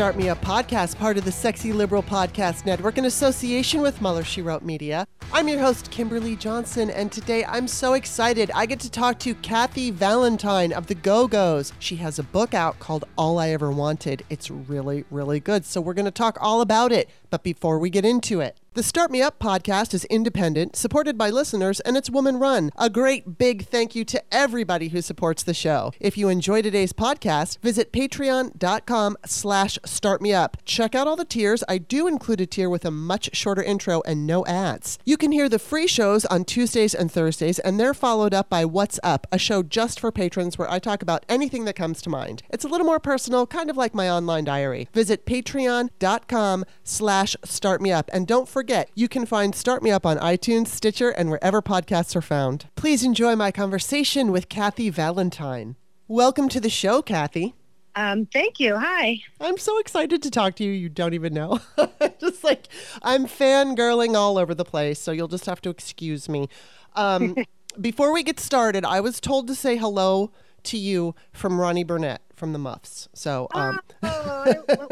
Start Me Up podcast, part of the Sexy Liberal Podcast Network in association with Mueller She Wrote Media. I'm your host, Kimberly Johnson, and today I'm so excited. I get to talk to Kathy Valentine of the Go Go's. She has a book out called All I Ever Wanted. It's really, really good. So we're going to talk all about it. But before we get into it, the Start Me Up podcast is independent, supported by listeners, and it's woman run. A great big thank you to everybody who supports the show. If you enjoy today's podcast, visit patreon.com slash startmeup. Check out all the tiers. I do include a tier with a much shorter intro and no ads. You can hear the free shows on Tuesdays and Thursdays, and they're followed up by What's Up, a show just for patrons where I talk about anything that comes to mind. It's a little more personal, kind of like my online diary. Visit patreon.com slash startmeup, and don't forget forget, you can find Start Me Up on iTunes, Stitcher, and wherever podcasts are found. Please enjoy my conversation with Kathy Valentine. Welcome to the show, Kathy. Um, thank you. Hi. I'm so excited to talk to you. You don't even know. just like I'm fangirling all over the place, so you'll just have to excuse me. Um, before we get started, I was told to say hello to you from Ronnie Barnett from the Muffs. So um, oh,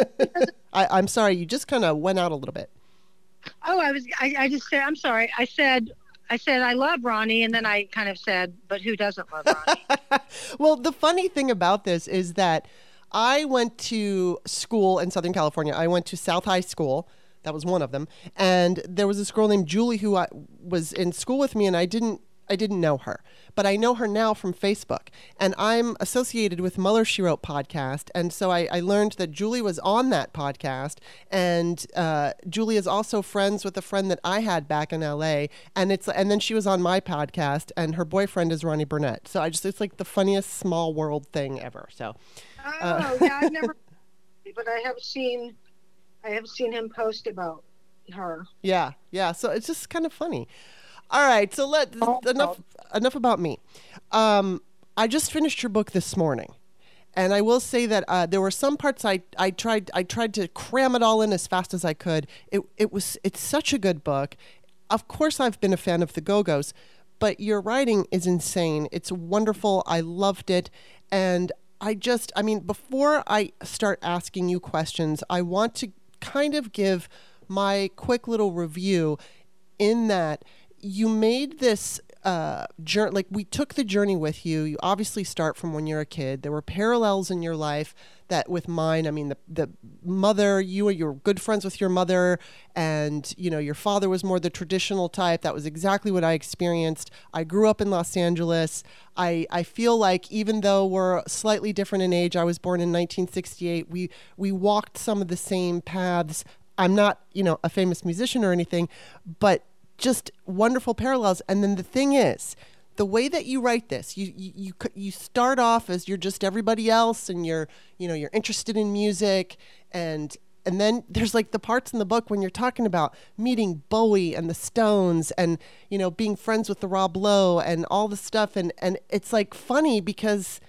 I, am sorry, you just kind of went out a little bit. Oh, I was. I, I just said. I'm sorry. I said. I said I love Ronnie, and then I kind of said, "But who doesn't love Ronnie?" well, the funny thing about this is that I went to school in Southern California. I went to South High School. That was one of them, and there was this girl named Julie who I, was in school with me, and I didn't I didn't know her, but I know her now from Facebook. And I'm associated with Mueller She Wrote podcast. And so I, I learned that Julie was on that podcast. And uh, Julie is also friends with a friend that I had back in LA. And it's and then she was on my podcast, and her boyfriend is Ronnie Barnett. So I just, it's like the funniest small world thing ever. So. Uh, oh, yeah, I've never, but I have seen, I have seen him post about her. Yeah, yeah. So it's just kind of funny. All right, so let oh, enough enough about me. Um, I just finished your book this morning, and I will say that uh, there were some parts I, I tried I tried to cram it all in as fast as I could. It it was it's such a good book. Of course, I've been a fan of the Go Go's, but your writing is insane. It's wonderful. I loved it, and I just I mean before I start asking you questions, I want to kind of give my quick little review in that you made this uh, journey, like we took the journey with you. You obviously start from when you're a kid. There were parallels in your life that with mine. I mean, the the mother, you were you're good friends with your mother, and you know your father was more the traditional type. That was exactly what I experienced. I grew up in Los Angeles. I I feel like even though we're slightly different in age, I was born in 1968. We we walked some of the same paths. I'm not, you know, a famous musician or anything, but just wonderful parallels. And then the thing is, the way that you write this, you, you you you start off as you're just everybody else, and you're you know you're interested in music, and and then there's like the parts in the book when you're talking about meeting Bowie and the Stones, and you know being friends with the Rob Lowe and all the stuff, and and it's like funny because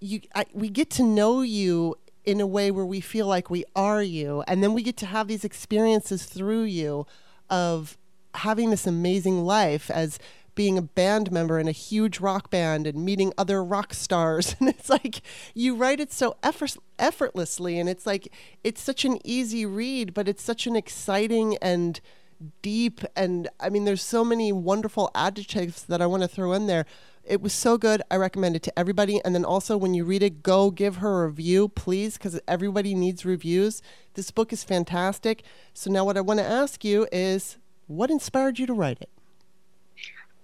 you I, we get to know you in a way where we feel like we are you, and then we get to have these experiences through you of having this amazing life as being a band member in a huge rock band and meeting other rock stars. And it's like you write it so effort- effortlessly and it's like it's such an easy read but it's such an exciting and deep and i mean there's so many wonderful adjectives that i want to throw in there. It was so good. I recommend it to everybody. And then also when you read it go give her a review please because everybody needs reviews. This book is fantastic. So now what i want to ask you is what inspired you to write it?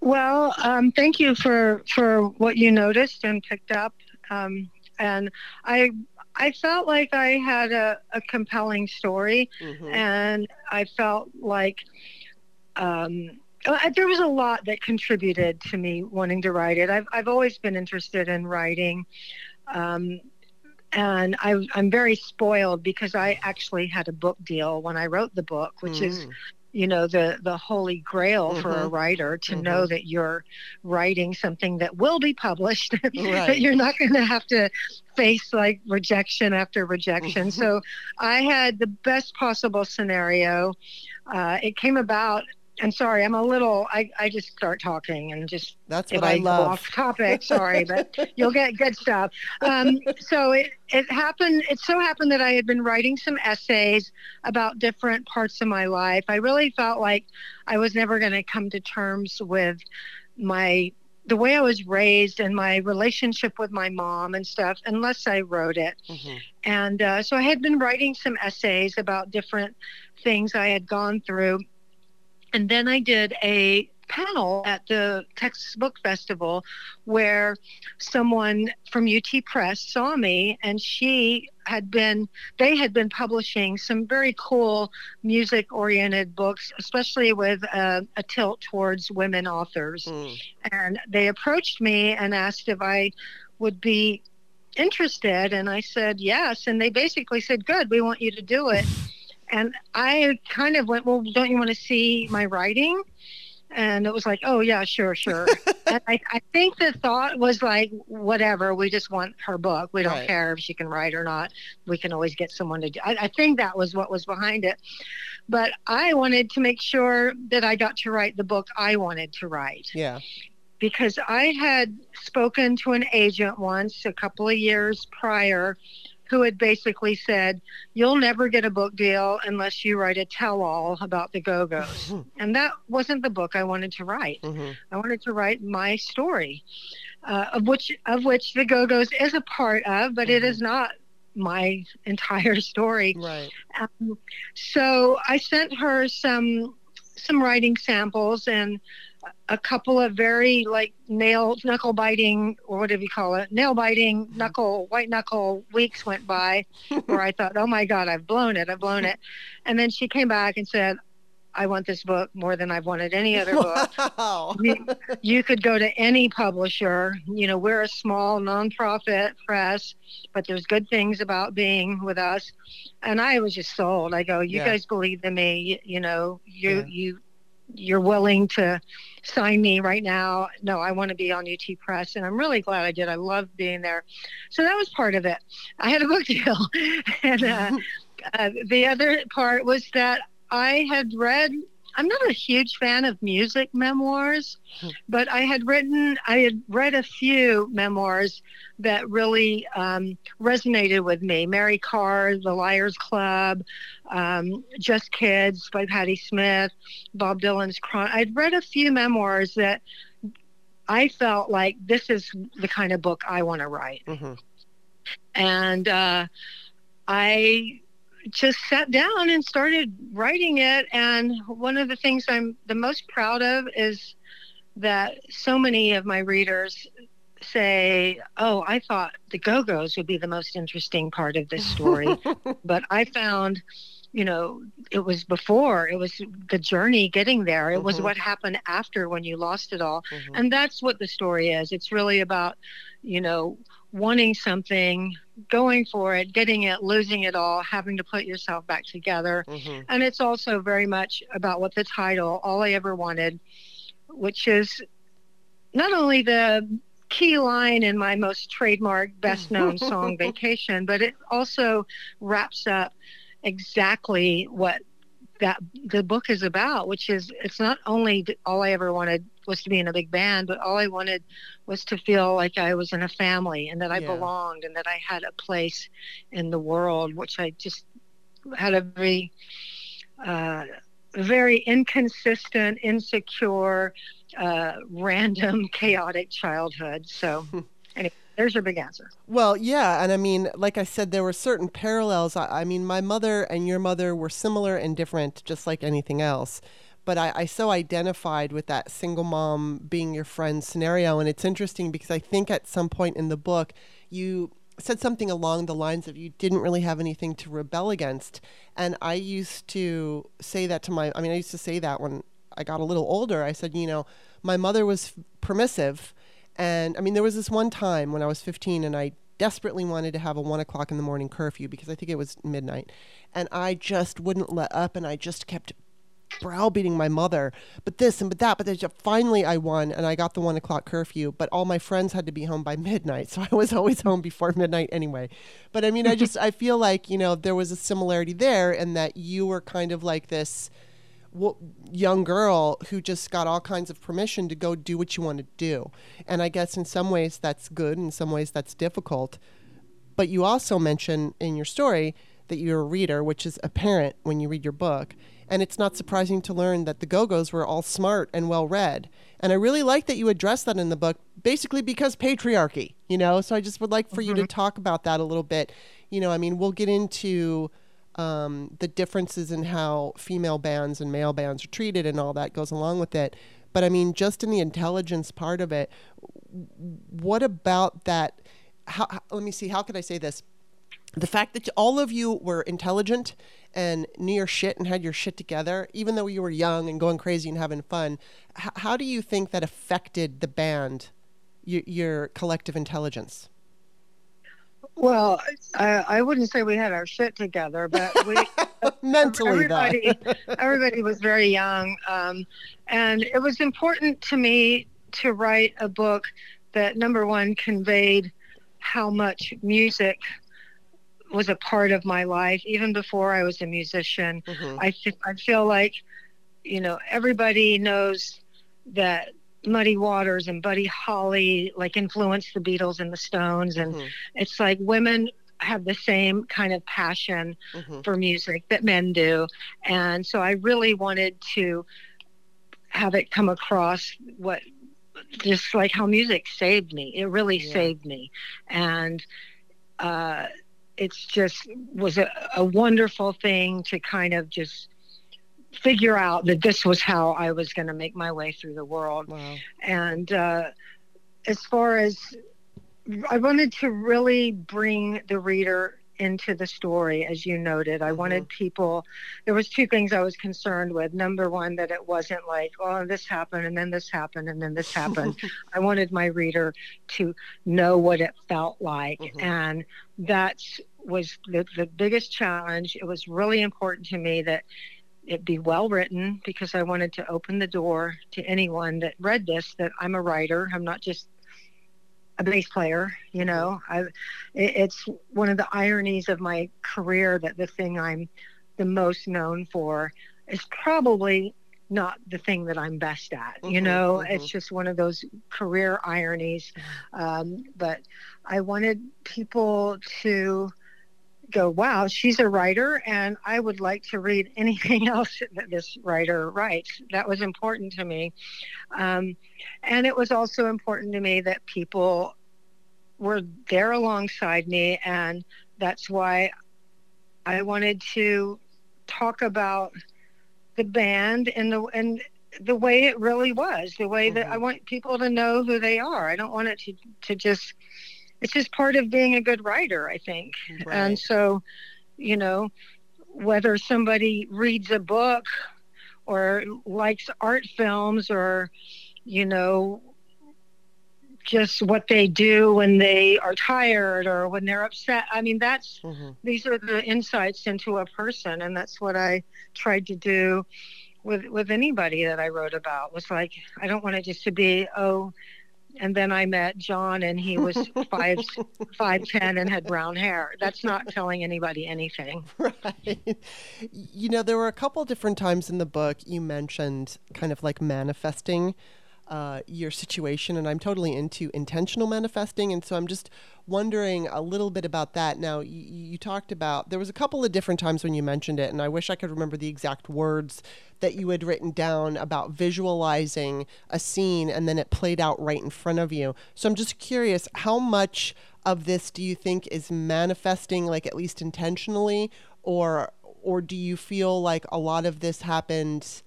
Well, um, thank you for for what you noticed and picked up. Um, and I I felt like I had a, a compelling story, mm-hmm. and I felt like um, there was a lot that contributed to me wanting to write it. I've I've always been interested in writing. Um, and I, am very spoiled because I actually had a book deal when I wrote the book, which mm. is you know the the holy grail mm-hmm. for a mm-hmm. writer to mm-hmm. know that you're writing something that will be published right. that you're not going to have to face like rejection after rejection mm-hmm. so i had the best possible scenario uh, it came about and sorry, I'm a little. I, I just start talking and just that's what I, I love. Off topic, sorry, but you'll get good stuff. Um, so it it happened. It so happened that I had been writing some essays about different parts of my life. I really felt like I was never going to come to terms with my the way I was raised and my relationship with my mom and stuff unless I wrote it. Mm-hmm. And uh, so I had been writing some essays about different things I had gone through. And then I did a panel at the Texas Book Festival where someone from UT Press saw me and she had been they had been publishing some very cool music oriented books especially with a, a, tilt towards women authors mm. and they approached me and asked if I would be interested and I said yes and they basically said good we want you to do it and I kind of went well don't you want to see my writing and it was like, oh yeah, sure, sure. and I, I think the thought was like, whatever, we just want her book. We don't right. care if she can write or not. We can always get someone to do. I, I think that was what was behind it. But I wanted to make sure that I got to write the book I wanted to write. Yeah. Because I had spoken to an agent once a couple of years prior who had basically said, You'll never get a book deal unless you write a tell all about the Go Go's. and that wasn't the book I wanted to write. Mm-hmm. I wanted to write my story, uh, of, which, of which the Go Go's is a part of, but mm-hmm. it is not my entire story. Right. Um, so I sent her some some writing samples and a couple of very like nail knuckle biting or whatever you call it nail biting mm-hmm. knuckle white knuckle weeks went by where i thought oh my god i've blown it i've blown it and then she came back and said i want this book more than i've wanted any other book wow. you, you could go to any publisher you know we're a small nonprofit press but there's good things about being with us and i was just sold i go you yeah. guys believe in me you, you know you yeah. you you're willing to sign me right now. No, I want to be on UT Press, and I'm really glad I did. I love being there. So that was part of it. I had a book deal, and uh, uh, the other part was that I had read I'm not a huge fan of music memoirs, hmm. but I had written, I had read a few memoirs that really um, resonated with me. Mary Karr, The Liars Club, um, Just Kids by Patti Smith, Bob Dylan's Chron. I'd read a few memoirs that I felt like this is the kind of book I want to write. Mm-hmm. And uh, I just sat down and started writing it. And one of the things I'm the most proud of is that so many of my readers say, Oh, I thought the Go Go's would be the most interesting part of this story. but I found, you know, it was before, it was the journey getting there. It mm-hmm. was what happened after when you lost it all. Mm-hmm. And that's what the story is. It's really about, you know, wanting something, going for it, getting it, losing it all, having to put yourself back together. Mm-hmm. And it's also very much about what the title, All I Ever Wanted, which is not only the key line in my most trademark, best known song, Vacation, but it also wraps up exactly what that the book is about, which is it's not only all I ever wanted was to be in a big band, but all I wanted was to feel like I was in a family and that I yeah. belonged and that I had a place in the world, which I just had a very, uh, very inconsistent, insecure, uh, random, chaotic childhood. So, anyway. There's your big answer. Well, yeah, and I mean, like I said, there were certain parallels. I, I mean, my mother and your mother were similar and different, just like anything else but I, I so identified with that single mom being your friend scenario. And it's interesting because I think at some point in the book, you said something along the lines of you didn't really have anything to rebel against. And I used to say that to my, I mean, I used to say that when I got a little older. I said, you know, my mother was permissive. And I mean, there was this one time when I was 15 and I desperately wanted to have a one o'clock in the morning curfew because I think it was midnight. And I just wouldn't let up and I just kept browbeating my mother, but this and but that. But then finally, I won and I got the one o'clock curfew. But all my friends had to be home by midnight, so I was always home before midnight anyway. But I mean, I just I feel like you know there was a similarity there, and that you were kind of like this young girl who just got all kinds of permission to go do what you want to do. And I guess in some ways that's good, in some ways that's difficult. But you also mention in your story that you're a reader, which is apparent when you read your book. And it's not surprising to learn that the Go Go's were all smart and well read. And I really like that you address that in the book, basically because patriarchy, you know? So I just would like for mm-hmm. you to mm-hmm. talk about that a little bit. You know, I mean, we'll get into um, the differences in how female bands and male bands are treated and all that goes along with it. But I mean, just in the intelligence part of it, what about that? How, let me see, how could I say this? The fact that all of you were intelligent and knew your shit and had your shit together, even though you were young and going crazy and having fun, how do you think that affected the band, your collective intelligence? Well, I, I wouldn't say we had our shit together, but we mentally everybody everybody was very young, um, and it was important to me to write a book that number one conveyed how much music was a part of my life even before I was a musician. Mm-hmm. I I feel like you know everybody knows that Muddy Waters and Buddy Holly like influenced the Beatles and the Stones, and mm-hmm. it's like women have the same kind of passion mm-hmm. for music that men do, and so I really wanted to have it come across what just like how music saved me. It really yeah. saved me, and. Uh, it's just was a, a wonderful thing to kind of just figure out that this was how I was going to make my way through the world. Wow. And uh, as far as I wanted to really bring the reader into the story, as you noted. I mm-hmm. wanted people. There was two things I was concerned with. Number one, that it wasn't like, oh, this happened and then this happened and then this happened. I wanted my reader to know what it felt like, mm-hmm. and that was the, the biggest challenge. It was really important to me that it be well written because I wanted to open the door to anyone that read this that I'm a writer. I'm not just a bass player, you know. I it's one of the ironies of my career that the thing I'm the most known for is probably not the thing that I'm best at. Mm-hmm, you know, mm-hmm. it's just one of those career ironies. Um, but I wanted people to go, wow, she's a writer, and I would like to read anything else that this writer writes. That was important to me. Um, and it was also important to me that people were there alongside me, and that's why I wanted to talk about the band and the and the way it really was, the way mm-hmm. that I mm-hmm. want people to know who they are. I don't want it to to just it's just part of being a good writer, I think. Right. And so, you know, whether somebody reads a book or likes art films or, you know, just what they do when they are tired or when they're upset. I mean, that's mm-hmm. these are the insights into a person, and that's what I tried to do with with anybody that I wrote about. Was like I don't want it just to be oh and then I met John, and he was five five ten and had brown hair. That's not telling anybody anything. Right. You know, there were a couple different times in the book you mentioned kind of like manifesting uh, your situation, and I'm totally into intentional manifesting. And so I'm just wondering a little bit about that. Now, you, you, talked about there was a couple of different times when you mentioned it, and I wish I could remember the exact words that you had written down about visualizing a scene and then it played out right in front of you. So I'm just curious, how much of this do you think is manifesting, like at least intentionally, or or do you feel like a lot of this happened?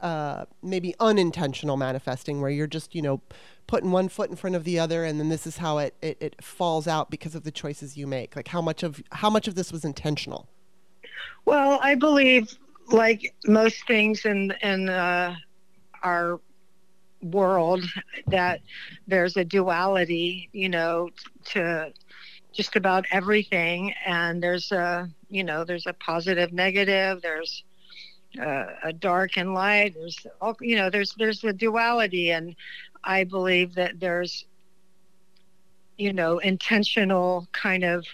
Uh, maybe unintentional manifesting where you're just you know putting one foot in front of the other and then this is how it, it, it falls out because of the choices you make. Like how much of how much of this was intentional? Well i believe like most things in in uh, our world that there's a duality you know to just about everything. And there's a you know there's a positive negative there's uh, a dark and light. There's all you know. There's there's a duality, and I believe that there's you know intentional kind of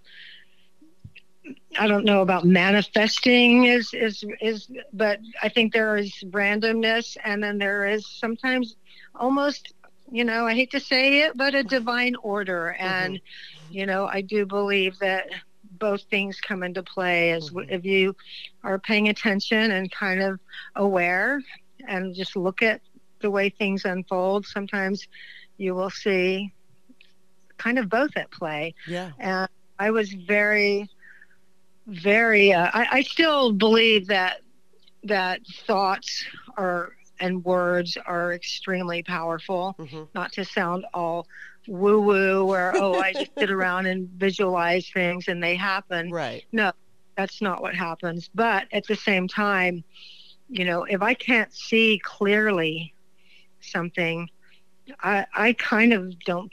I don't know about manifesting is is is but I think there is randomness and then there is sometimes almost you know I hate to say it but a divine order and mm-hmm. you know I do believe that both things come into play as mm-hmm. if you are paying attention and kind of aware and just look at the way things unfold sometimes you will see kind of both at play yeah and I was very very uh, I, I still believe that that thoughts are and words are extremely powerful mm-hmm. not to sound all woo woo or oh i just sit around and visualize things and they happen. Right. No that's not what happens. But at the same time you know if i can't see clearly something i i kind of don't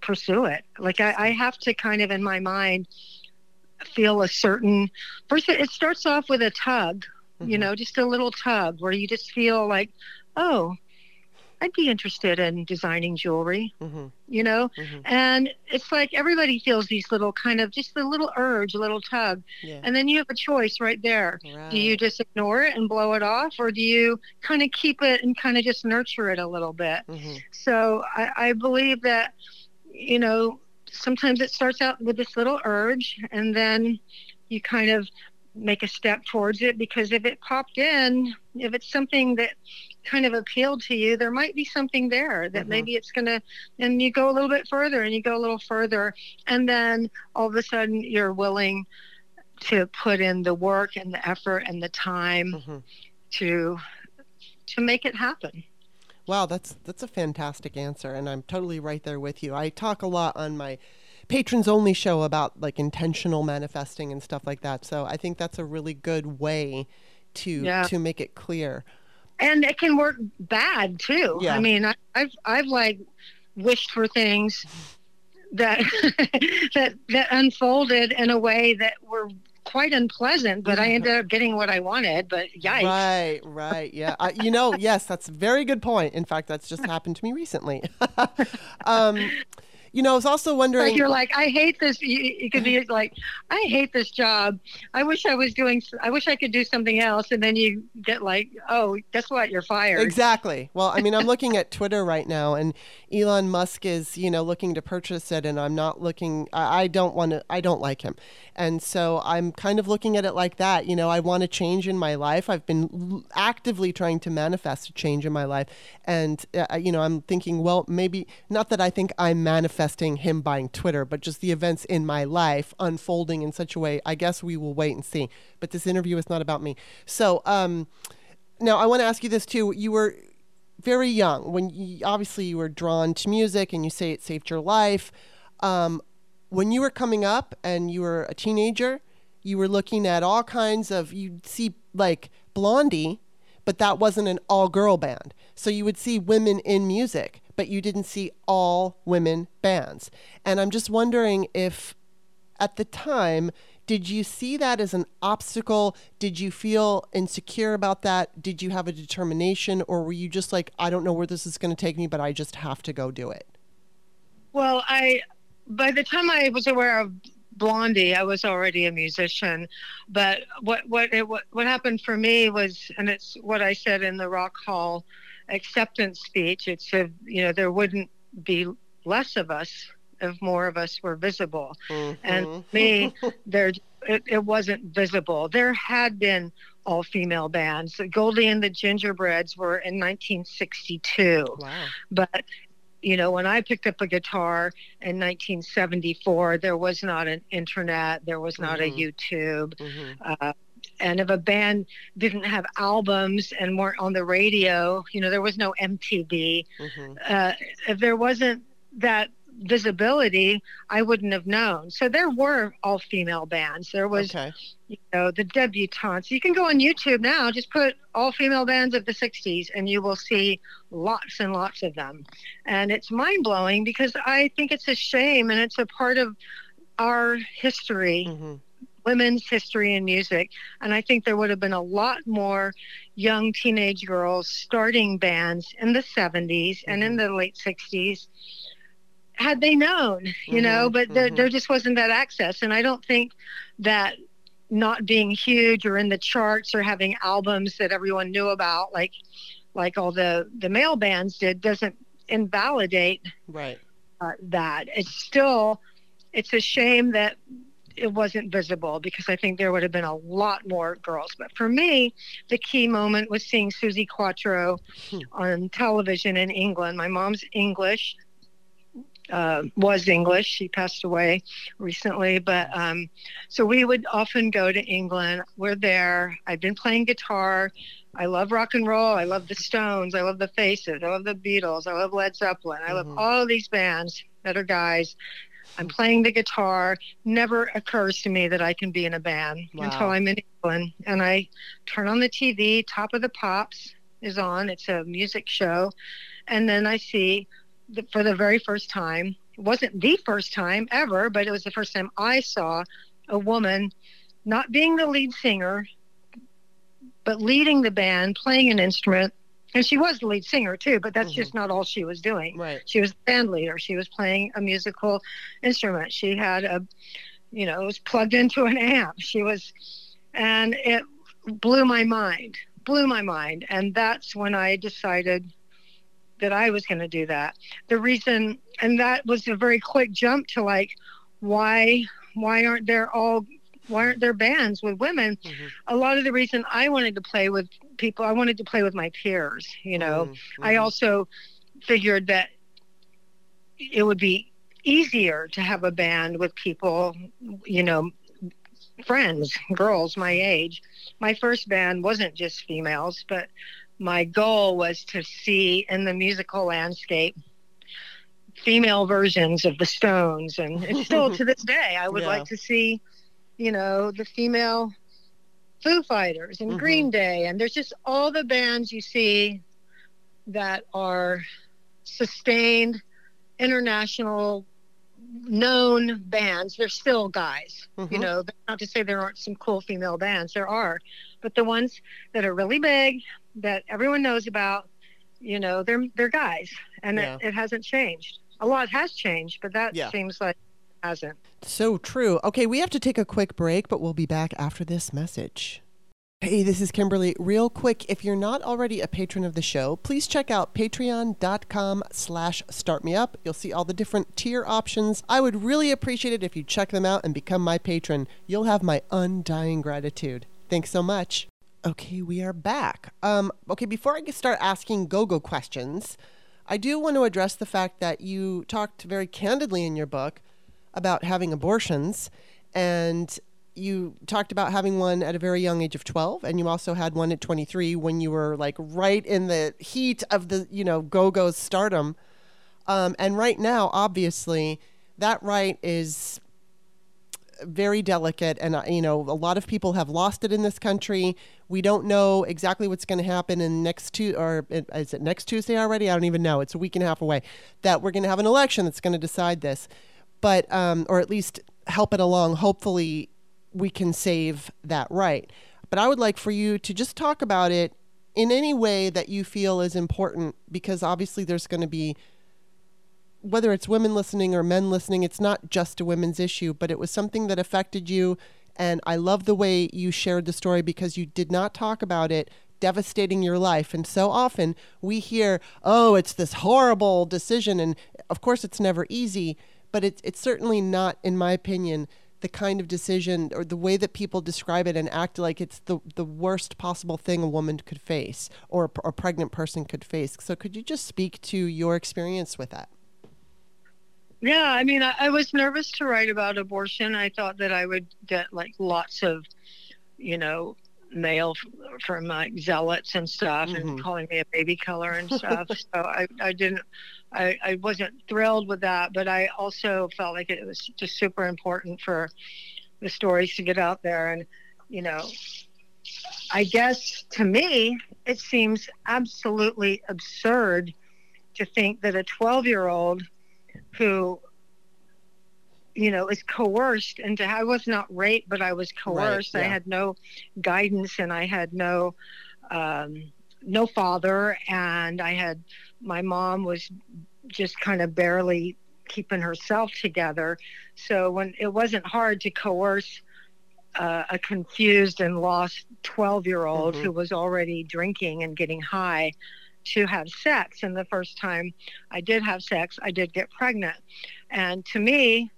pursue it. Like i, I have to kind of in my mind feel a certain first it starts off with a tug mm-hmm. you know just a little tug where you just feel like oh I'd be interested in designing jewelry, mm-hmm. you know? Mm-hmm. And it's like everybody feels these little kind of just a little urge, a little tug. Yeah. And then you have a choice right there. Right. Do you just ignore it and blow it off, or do you kind of keep it and kind of just nurture it a little bit? Mm-hmm. So I, I believe that, you know, sometimes it starts out with this little urge and then you kind of make a step towards it because if it popped in if it's something that kind of appealed to you there might be something there that mm-hmm. maybe it's going to and you go a little bit further and you go a little further and then all of a sudden you're willing to put in the work and the effort and the time mm-hmm. to to make it happen Wow, that's that's a fantastic answer, and I'm totally right there with you. I talk a lot on my patrons only show about like intentional manifesting and stuff like that. So I think that's a really good way to yeah. to make it clear. And it can work bad too. Yeah. I mean, I, I've I've like wished for things that that that unfolded in a way that were quite unpleasant, but I ended up getting what I wanted. But yikes! Right, right, yeah. Uh, you know, yes, that's a very good point. In fact, that's just happened to me recently. um, you know, I was also wondering. Like you're like, I hate this. You, you could be like, I hate this job. I wish I was doing. I wish I could do something else. And then you get like, oh, guess what? You're fired. Exactly. Well, I mean, I'm looking at Twitter right now, and Elon Musk is, you know, looking to purchase it, and I'm not looking. I, I don't want to. I don't like him, and so I'm kind of looking at it like that. You know, I want to change in my life. I've been l- actively trying to manifest a change in my life, and uh, you know, I'm thinking, well, maybe not that I think I'm manifesting manifesting him buying Twitter, but just the events in my life unfolding in such a way. I guess we will wait and see. But this interview is not about me. So, um, now I want to ask you this too. You were very young when you, obviously you were drawn to music and you say it saved your life. Um, when you were coming up and you were a teenager, you were looking at all kinds of, you'd see like Blondie, but that wasn't an all girl band. So you would see women in music but you didn't see all women bands. And I'm just wondering if at the time, did you see that as an obstacle? Did you feel insecure about that? Did you have a determination? Or were you just like, I don't know where this is going to take me, but I just have to go do it? Well, I, by the time I was aware of Blondie, I was already a musician. But what, what, it, what, what happened for me was, and it's what I said in the Rock Hall acceptance speech, it said, you know, there wouldn't be less of us if more of us were visible. Mm-hmm. And me, there, it, it, wasn't visible. There had been all female bands. Goldie and the Gingerbreads were in 1962. Wow. But you know, when I picked up a guitar in 1974, there was not an internet, there was not mm-hmm. a YouTube. Mm-hmm. Uh, and if a band didn't have albums and weren't on the radio, you know, there was no MTV. Mm-hmm. Uh, if there wasn't that visibility, I wouldn't have known. So there were all female bands. There was, okay. you know, the debutantes. You can go on YouTube now, just put all female bands of the 60s, and you will see lots and lots of them. And it's mind blowing because I think it's a shame and it's a part of our history. Mm-hmm women's history in music. And I think there would have been a lot more young teenage girls starting bands in the 70s mm-hmm. and in mm-hmm. the late 60s had they known, you mm-hmm, know, but mm-hmm. there, there just wasn't that access. And I don't think that not being huge or in the charts or having albums that everyone knew about, like like all the the male bands did, doesn't invalidate right uh, that. It's still it's a shame that it wasn't visible because I think there would have been a lot more girls. But for me, the key moment was seeing Suzi Quatro hmm. on television in England. My mom's English, uh, was English. She passed away recently, but um, so we would often go to England. We're there. I've been playing guitar. I love rock and roll. I love the Stones. I love the Faces. I love the Beatles. I love Led Zeppelin. I love mm-hmm. all these bands that are guys. I'm playing the guitar. Never occurs to me that I can be in a band wow. until I'm in England. And I turn on the TV, Top of the Pops is on. It's a music show. And then I see the, for the very first time, it wasn't the first time ever, but it was the first time I saw a woman not being the lead singer, but leading the band, playing an instrument. And she was the lead singer too, but that's mm-hmm. just not all she was doing. Right. She was band leader. She was playing a musical instrument. She had a, you know, it was plugged into an amp. She was, and it blew my mind, blew my mind. And that's when I decided that I was going to do that. The reason, and that was a very quick jump to like, why, why aren't there all, why aren't there bands with women? Mm-hmm. A lot of the reason I wanted to play with people, I wanted to play with my peers. You know, mm-hmm. I also figured that it would be easier to have a band with people, you know, friends, girls my age. My first band wasn't just females, but my goal was to see in the musical landscape female versions of the Stones, and it's still to this day. I would yeah. like to see, you know, the female Foo Fighters and mm-hmm. Green Day, and there's just all the bands you see that are sustained international known bands they're still guys mm-hmm. you know not to say there aren't some cool female bands there are but the ones that are really big that everyone knows about, you know, they're they're guys, and yeah. it, it, hasn't changed. A lot has changed, but that yeah. seems like hasn't. So true. Okay, we have to take a quick break, but we'll be back after this message. Hey, this is Kimberly. Real quick, if you're not already a patron of the show, please check out patreon.com slash startmeup. You'll see all the different tier options. I would really appreciate it if you check them out and become my patron. You'll have my undying gratitude. Thanks so much. Okay, we are back. Um, okay, before I start asking go-go questions, I do want to address the fact that you talked very candidly in your book about having abortions, and you talked about having one at a very young age of 12, and you also had one at 23 when you were like right in the heat of the you know go-go stardom. Um, and right now, obviously, that right is very delicate, and uh, you know, a lot of people have lost it in this country. We don't know exactly what's going to happen in next two or is it next Tuesday already? I don't even know. It's a week and a half away. That we're going to have an election that's going to decide this, but um, or at least help it along. Hopefully, we can save that right. But I would like for you to just talk about it in any way that you feel is important, because obviously there's going to be whether it's women listening or men listening, it's not just a women's issue, but it was something that affected you. And I love the way you shared the story because you did not talk about it devastating your life. And so often we hear, oh, it's this horrible decision. And of course, it's never easy, but it, it's certainly not, in my opinion, the kind of decision or the way that people describe it and act like it's the, the worst possible thing a woman could face or a pregnant person could face. So, could you just speak to your experience with that? Yeah, I mean, I, I, was nervous to write about abortion. I thought that I would get like lots of, you know, mail from like zealots and stuff mm-hmm. and calling me a baby killer and stuff. so I, I didn't, I, I wasn't thrilled with that, but I also felt like it was just super important for the stories to get out there. And, you know, I guess to me, it seems absolutely absurd to think that a 12 year old who you know is coerced into i was not raped but i was coerced right, yeah. i had no guidance and i had no um, no father and i had my mom was just kind of barely keeping herself together so when it wasn't hard to coerce uh, a confused and lost 12 year old mm-hmm. who was already drinking and getting high to have sex. And the first time I did have sex, I did get pregnant. And to me,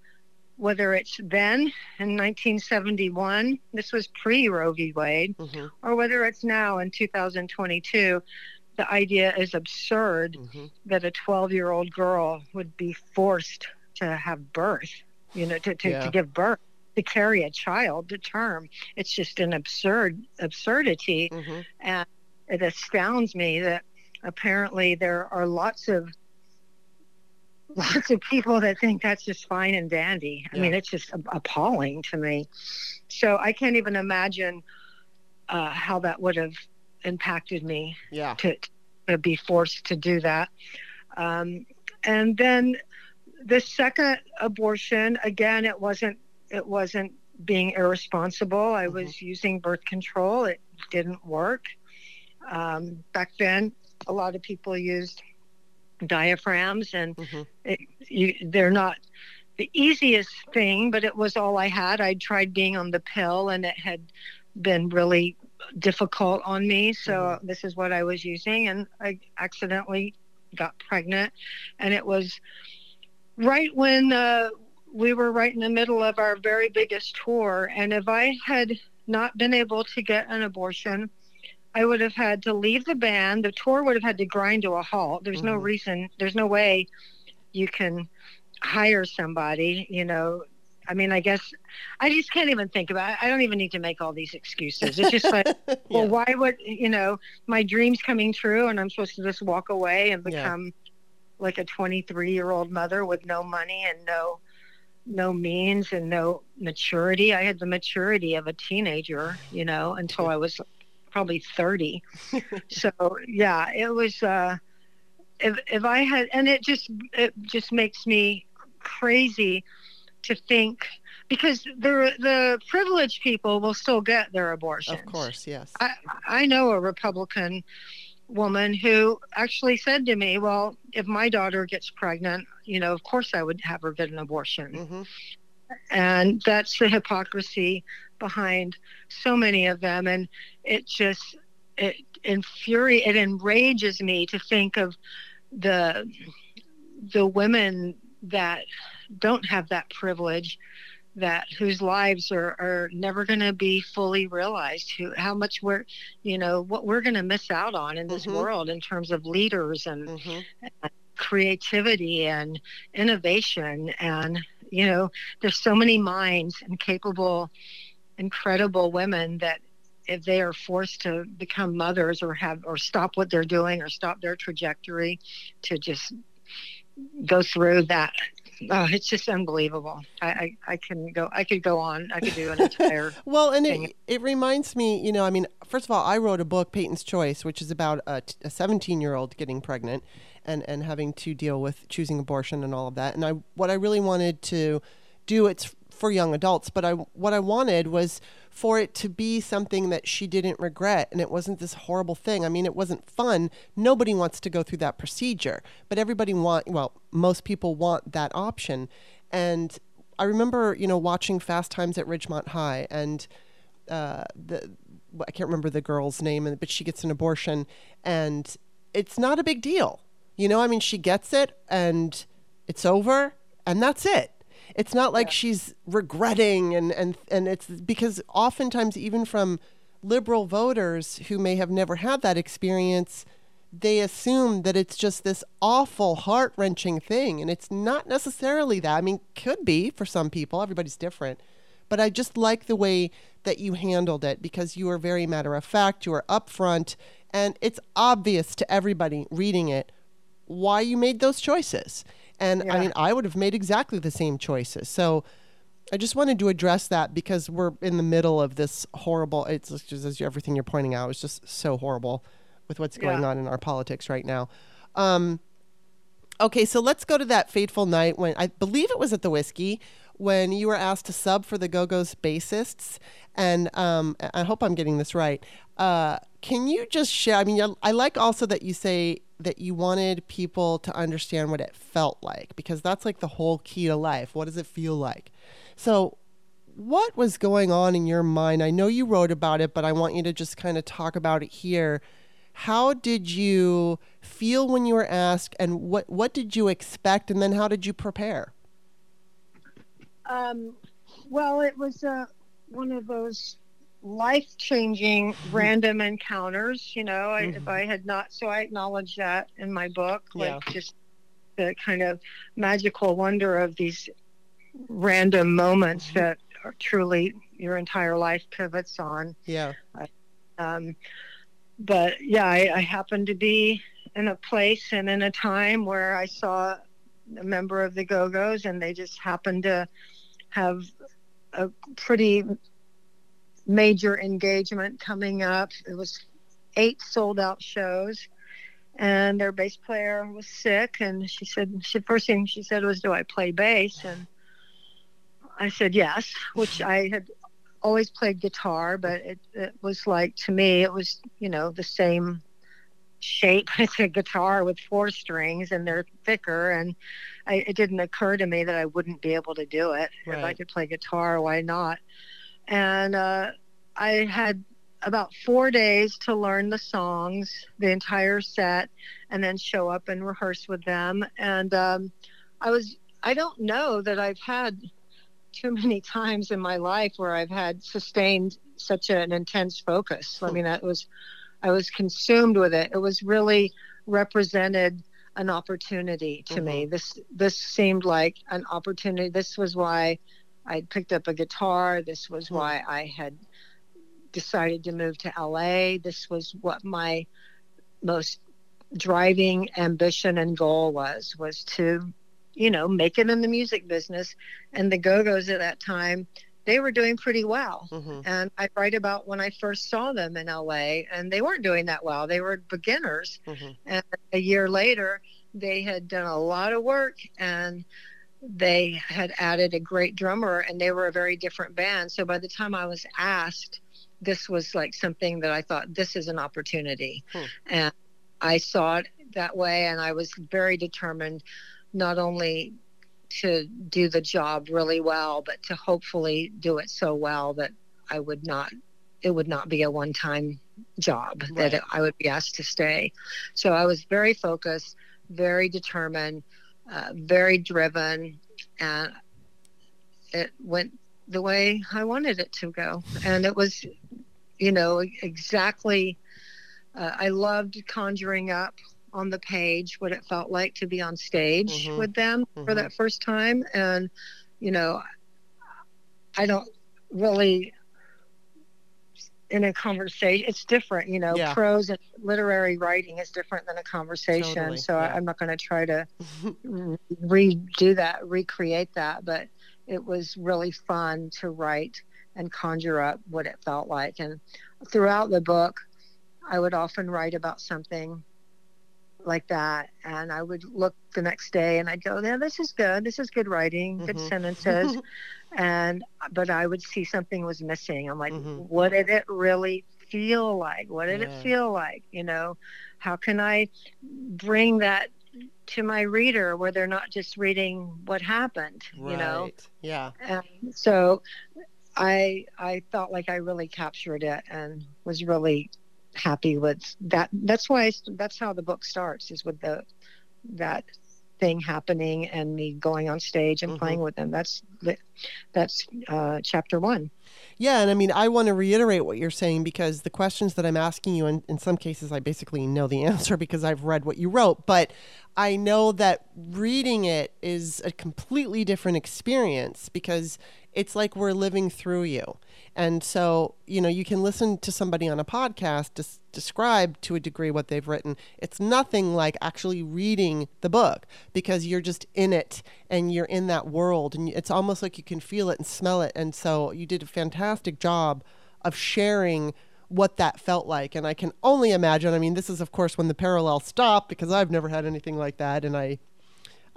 whether it's then in 1971, this was pre Roe v. Wade, mm-hmm. or whether it's now in 2022, the idea is absurd mm-hmm. that a 12 year old girl would be forced to have birth, you know, to, to, yeah. to give birth to carry a child to term. It's just an absurd absurdity, mm-hmm. and it astounds me that apparently there are lots of lots of people that think that's just fine and dandy. I mean, it's just appalling to me. So I can't even imagine uh, how that would have impacted me. Yeah. To, to be forced to do that, um, and then the second abortion again, it wasn't it wasn't being irresponsible. I mm-hmm. was using birth control. It didn't work. Um, back then, a lot of people used diaphragms, and mm-hmm. it, you, they're not the easiest thing, but it was all I had. I tried being on the pill, and it had been really difficult on me. So mm-hmm. this is what I was using, and I accidentally got pregnant, and it was right when uh, we were right in the middle of our very biggest tour. And if I had not been able to get an abortion, I would have had to leave the band. The tour would have had to grind to a halt. There's mm-hmm. no reason, there's no way you can hire somebody, you know. I mean, I guess I just can't even think about it. I don't even need to make all these excuses. It's just like, yeah. well, why would, you know, my dream's coming true and I'm supposed to just walk away and become yeah. like a 23 year old mother with no money and no no means and no maturity. I had the maturity of a teenager, you know, until I was probably 30. so yeah, it was, uh, if, if I had, and it just, it just makes me crazy to think because the the privileged people will still get their abortions. Of course, yes. I I know a Republican woman who actually said to me, "Well, if my daughter gets pregnant, you know, of course I would have her get an abortion." Mm-hmm. And that's the hypocrisy behind so many of them, and it just it infuri it enrages me to think of the the women that don't have that privilege that whose lives are, are never going to be fully realized who how much we're you know what we're going to miss out on in this mm-hmm. world in terms of leaders and, mm-hmm. and creativity and innovation and you know there's so many minds and capable incredible women that if they are forced to become mothers or have or stop what they're doing or stop their trajectory to just go through that oh, it's just unbelievable. I, I, I, can go. I could go on. I could do an entire. well, and it, it reminds me. You know, I mean, first of all, I wrote a book, Peyton's Choice, which is about a 17 year old getting pregnant, and and having to deal with choosing abortion and all of that. And I, what I really wanted to do, it's for young adults, but I what I wanted was for it to be something that she didn't regret and it wasn't this horrible thing. I mean, it wasn't fun. Nobody wants to go through that procedure, but everybody want well, most people want that option. And I remember, you know, watching Fast Times at Ridgemont High and uh, the I can't remember the girl's name, but she gets an abortion and it's not a big deal. You know, I mean, she gets it and it's over and that's it. It's not like yeah. she's regretting and and and it's because oftentimes even from liberal voters who may have never had that experience they assume that it's just this awful heart-wrenching thing and it's not necessarily that. I mean could be for some people. Everybody's different. But i just like the way that you handled it because you were very matter of fact you were upfront and it's obvious to everybody reading it why you made those choices and yeah. I mean, I would have made exactly the same choices. So I just wanted to address that because we're in the middle of this horrible, it's just as everything you're pointing out is just so horrible with what's going yeah. on in our politics right now. Um, okay, so let's go to that fateful night when I believe it was at the Whisky when you were asked to sub for the Go Go's bassists. And um, I hope I'm getting this right. Uh, can you just share? I mean, I like also that you say that you wanted people to understand what it felt like because that's like the whole key to life. What does it feel like? So, what was going on in your mind? I know you wrote about it, but I want you to just kind of talk about it here. How did you feel when you were asked, and what what did you expect, and then how did you prepare? Um, well, it was uh, one of those life changing mm-hmm. random encounters. You know, I, if mm-hmm. I had not, so I acknowledge that in my book, like Yeah. just the kind of magical wonder of these random moments mm-hmm. that are truly your entire life pivots on. Yeah. Um, but yeah, I, I happened to be in a place and in a time where I saw a member of the Go Go's, and they just happened to have a pretty major engagement coming up. It was eight sold out shows. And their bass player was sick, and she said, she, first thing she said was, Do I play bass? And I said, Yes, which I had always played guitar, but it, it was like to me, it was you know the same shape as a guitar with four strings, and they're thicker. And I, it didn't occur to me that I wouldn't be able to do it if I could play guitar. Why not? And uh, I had about four days to learn the songs, the entire set, and then show up and rehearse with them. And um, I was, I don't know that I've had too many times in my life where I've had sustained such an intense focus. I mean, that was, I was consumed with it. It was really represented an opportunity to me. This, this seemed like an opportunity. This was why I'd picked up a guitar. This was Hmm. why I had decided to move to LA. This was what my most driving ambition and goal was was to you know make it in the music business and the go-go's at that time they were doing pretty well hmm and i write about when i first saw them in la and they weren't doing that well they were beginners hmm and a year later they had done a lot of work and they had added a great drummer and they were a very different band. So by the time i was asked this was like something that i thought this is an opportunity. Hmm. and i saw it that way and i was very determined not only to do the job really well but to hopefully do it so well that i would not it would not be a one time job that i would be asked to stay. So i was very focused very determined uh, very driven and it went the way i wanted it to go and it was you know exactly uh, i loved conjuring up on the page what it felt like to be on stage Mhm. with them Mhm. for that first time and you know i don't really in a conversation it's different you know Yeah. prose and literary writing is different than a conversation Totally, so yeah. I, i'm not going to try to redo that recreate that but it was really fun to write and conjure up what it felt like and throughout the book i would often write about something like that and i would look the next day and i'd go yeah this is good this is good writing good Mhm. sentences and but i would see something was missing i'm like Mhm. what did it really feel like what did Yeah. it feel like you know how can i bring that to my reader where they're not just reading what happened you know Yeah. and so i i felt like i really captured it and was really happy with that that's why I, that's how the book starts is with the that thing happening and me going on stage and Mhm. playing with them that's that's uh, chapter one Yeah, and I mean, I want to reiterate what you're saying because the questions that I'm asking you, in, in some cases, I basically know the answer because I've read what you wrote, but I know that reading it is a completely different experience because it's like we're living through you. And so, you know, you can listen to somebody on a podcast des- describe to a degree what they've written. It's nothing like actually reading the book because you're just in it and you're in that world and it's almost like you can feel it and smell it. And so you did a fantastic job of sharing what that felt like. And I can only imagine, I mean, this is, of course, when the parallel stopped because I've never had anything like that. And I,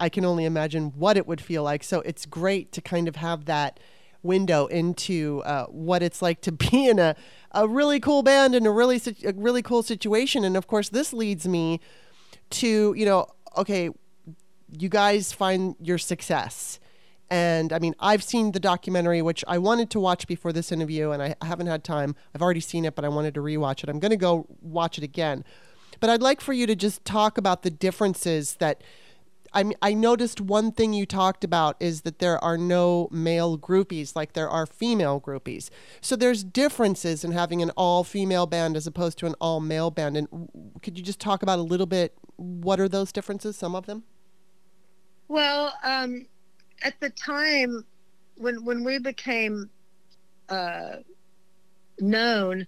I can only imagine what it would feel like. So it's great to kind of have that window into uh, what it's like to be in a, a really cool band in a really a really cool situation. And of course, this leads me to you know, okay, you guys find your success, And I mean, I've seen the documentary, which I wanted to watch before this interview, and I haven't had time. I've already seen it, but I wanted to rewatch it. I'm going to go watch it again. But I'd like for you to just talk about the differences that I I noticed one thing you talked about is that there are no male groupies like there are female groupies. So there's differences in having an all female band as opposed to an all male band. And could you just talk about a little bit what are those differences, some of them? Well, um, at the time when when we became uh, known,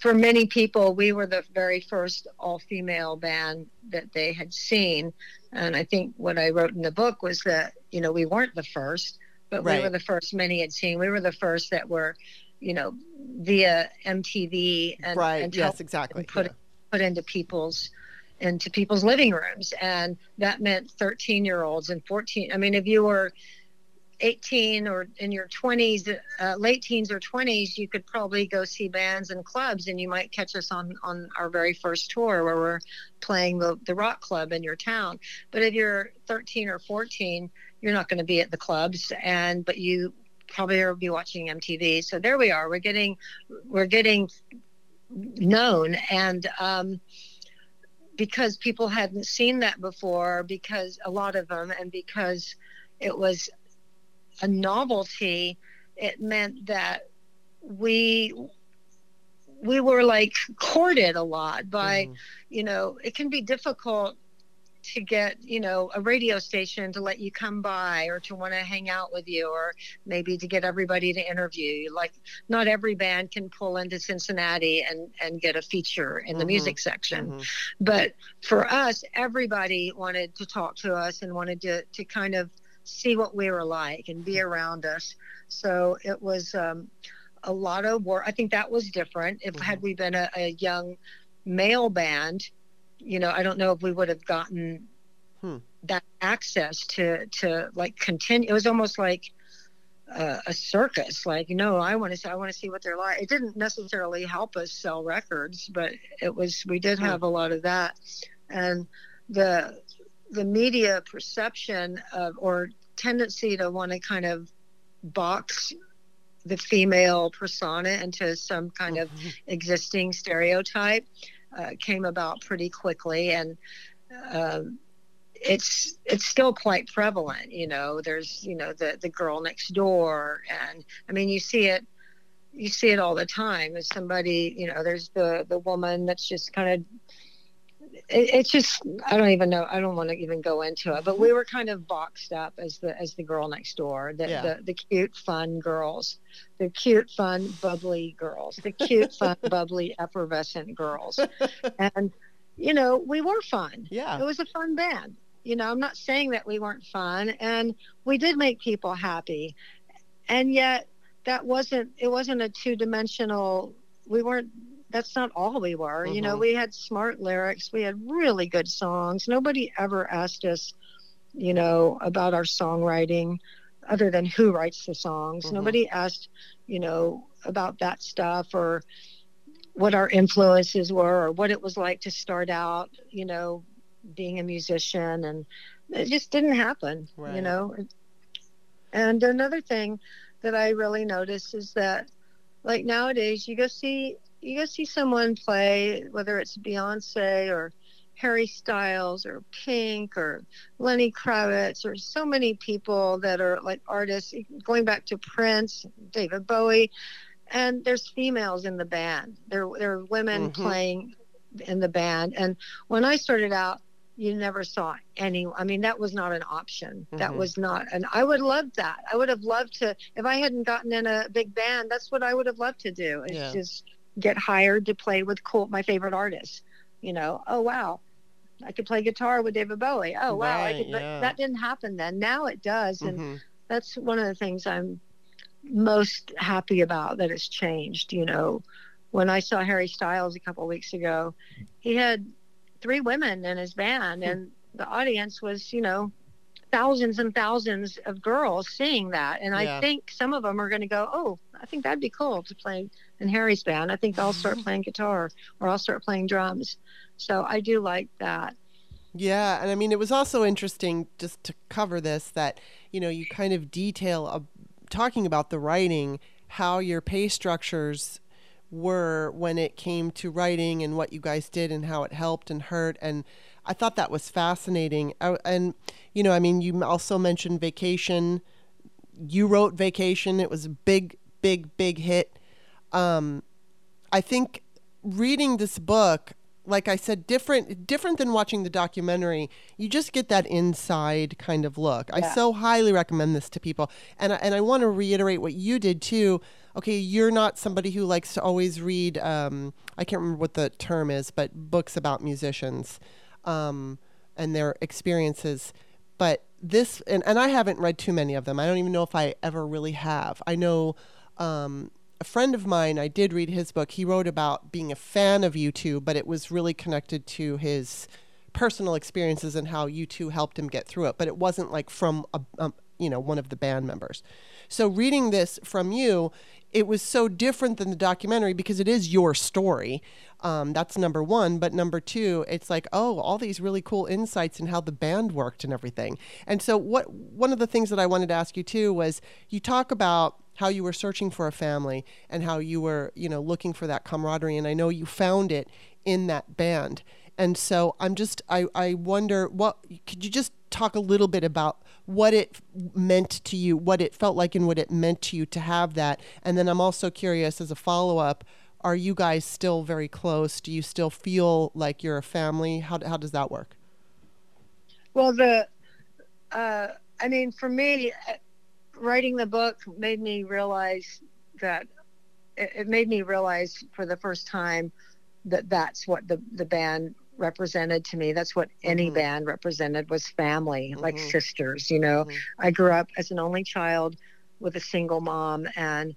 for many people, we were the very first all female band that they had seen. And I think what I wrote in the book was that, you know, we weren't the first, but right. we were the first many had seen. We were the first that were, you know, via MTV and, right. and yes, exactly. put, yeah. put into people's into people's living rooms and that meant 13 year olds and 14 i mean if you were 18 or in your 20s, uh, late teens or 20s, you could probably go see bands and clubs, and you might catch us on on our very first tour where we're playing the the rock club in your town. But if you're 13 or 14, you're not going to be at the clubs, and but you probably will be watching MTV. So there we are. We're getting we're getting known, and um, because people hadn't seen that before, because a lot of them, and because it was a novelty, it meant that we we were like courted a lot by mm. you know it can be difficult to get you know a radio station to let you come by or to want to hang out with you or maybe to get everybody to interview you like not every band can pull into cincinnati and and get a feature in the mm-hmm. music section mm-hmm. but for us everybody wanted to talk to us and wanted to to kind of see what we were like and be around us. So it was um, a lot of work. I think that was different. If mm-hmm. had we been a, a, young male band, you know, I don't know if we would have gotten hmm. that access to to like continue. It was almost like uh, a circus. Like, no, I want to. see, I want to see what they're like. It didn't necessarily help us sell records, but it was. We did hmm. have a lot of that, and the the media perception of or tendency to want to kind of box the female persona into some kind mm-hmm. of existing stereotype uh, came about pretty quickly. And um, it's it's still quite prevalent you know there's you know the the girl next door. And i mean you see it you see it all the time. As somebody you know there's the the woman that's just kind of it, it's just I don't even know I don't want to even go into it but we were kind of boxed up as the as the girl next door the yeah. the, the cute fun girls the cute fun bubbly girls the cute fun bubbly effervescent girls. And you know we were fun. Yeah. It was a fun band. You know I'm not saying that we weren't fun and we did make people happy and yet that wasn't it wasn't a two-dimensional we weren't that's not all we were. Mm-hmm. You know, mm-hmm. we had smart lyrics, we had really good songs. Nobody ever asked us, you know, about our songwriting other than who writes the songs. Mm-hmm. Nobody asked, you know, about that stuff or what our influences were or what it was like to start out, you know, being a musician and it just didn't happen, right. you know. And another thing that I really noticed is that like nowadays you go see you go see someone play, whether it's Beyonce or Harry Styles or Pink or Lenny Kravitz or so many people that are like artists, going back to Prince, David Bowie, and there's females in the band. There, there are women mm-hmm. playing in the band. And when I started out, you never saw any i mean that was not an option mm-hmm. that was not and i would love that i would have loved to if i hadn't gotten in a big band that's what i would have loved to do it's yeah. just get hired to play with cool my favorite artists. You know, oh wow, I could play guitar with David Bowie. Oh wow, right, I could, yeah. that didn't happen then. Now it does, and mm-hmm. that's one of the things I'm most happy about that has changed. You know, when I saw Harry Styles a couple of weeks ago, he had three women in his band, hmm. and the audience was, you know, thousands and thousands of girls seeing that. And yeah. I think some of them are going to go, oh, I think that'd be cool to play in Harry's band. I think I'll start playing guitar or I'll start playing drums. So I do like that. Yeah, and I mean, it was also interesting just to cover this that you know you kind of detail uh, talking about the writing, how your pay structures were when it came to writing and what you guys did and how it helped and hurt and I thought that was fascinating. I, and you know, I mean, you also mentioned Vacation. You wrote Vacation. It was a big, big, big hit. Um, I think reading this book, like I said, different different than watching the documentary. You just get that inside kind of look. Yeah. I so highly recommend this to people, and I, and I want to reiterate what you did too. Okay, you're not somebody who likes to always read. Um, I can't remember what the term is, but books about musicians um, and their experiences. But this, and, and I haven't read too many of them. I don't even know if I ever really have. I know um, a friend of mine, I did read his book. He wrote about being a fan of U2, but it was really connected to his personal experiences and how U2 helped him get through it. But it wasn't like from a, you know, one of the band members. So reading this from you, it was so different than the documentary because it is your story. Um, that's number one. But number two, it's like, oh, all these really cool insights in how the band worked and everything. And so, what one of the things that I wanted to ask you too was you talk about how you were searching for a family and how you were, you know, looking for that camaraderie. And I know you found it in that band. And so I'm just, I, I wonder what, could you just talk a little bit about what it meant to you, what it felt like, and what it meant to you to have that? And then I'm also curious as a follow up, are you guys still very close? Do you still feel like you're a family? How, how does that work? Well, the, uh, I mean, for me, writing the book made me realize that it, it made me realize for the first time that that's what the, the band represented to me. That's what any mm-hmm. band represented was family, mm-hmm. like sisters. You know, mm-hmm. I grew up as an only child with a single mom, and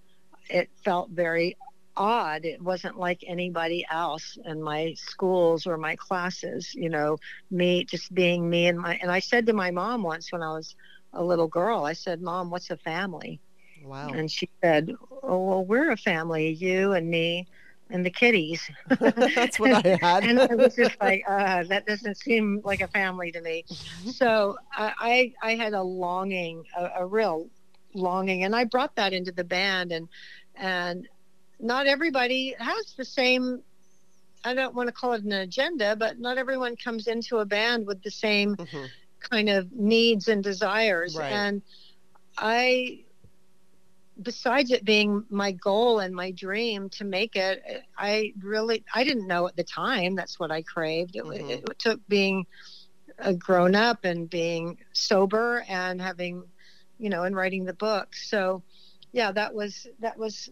it felt very odd. It wasn't like anybody else in my schools or my classes. You know, me just being me and my. And I said to my mom once when I was a little girl, I said, "Mom, what's a family?" Wow. And she said, "Oh, well, we're a family, you and me." and the kitties. That's what I had. and I was just like, uh, that doesn't seem like a family to me. so I, I, I had a longing, a, a, real longing, and I brought that into the band, and and not everybody has the same. I don't want to call it an agenda, but not everyone comes into a band with the same mm-hmm. Kind of needs and desires, right. and I besides it being my goal and my dream to make it i really i didn't know at the time that's what i craved it, mm-hmm. it, took being a grown up and being sober and having you know and writing the book so yeah that was that was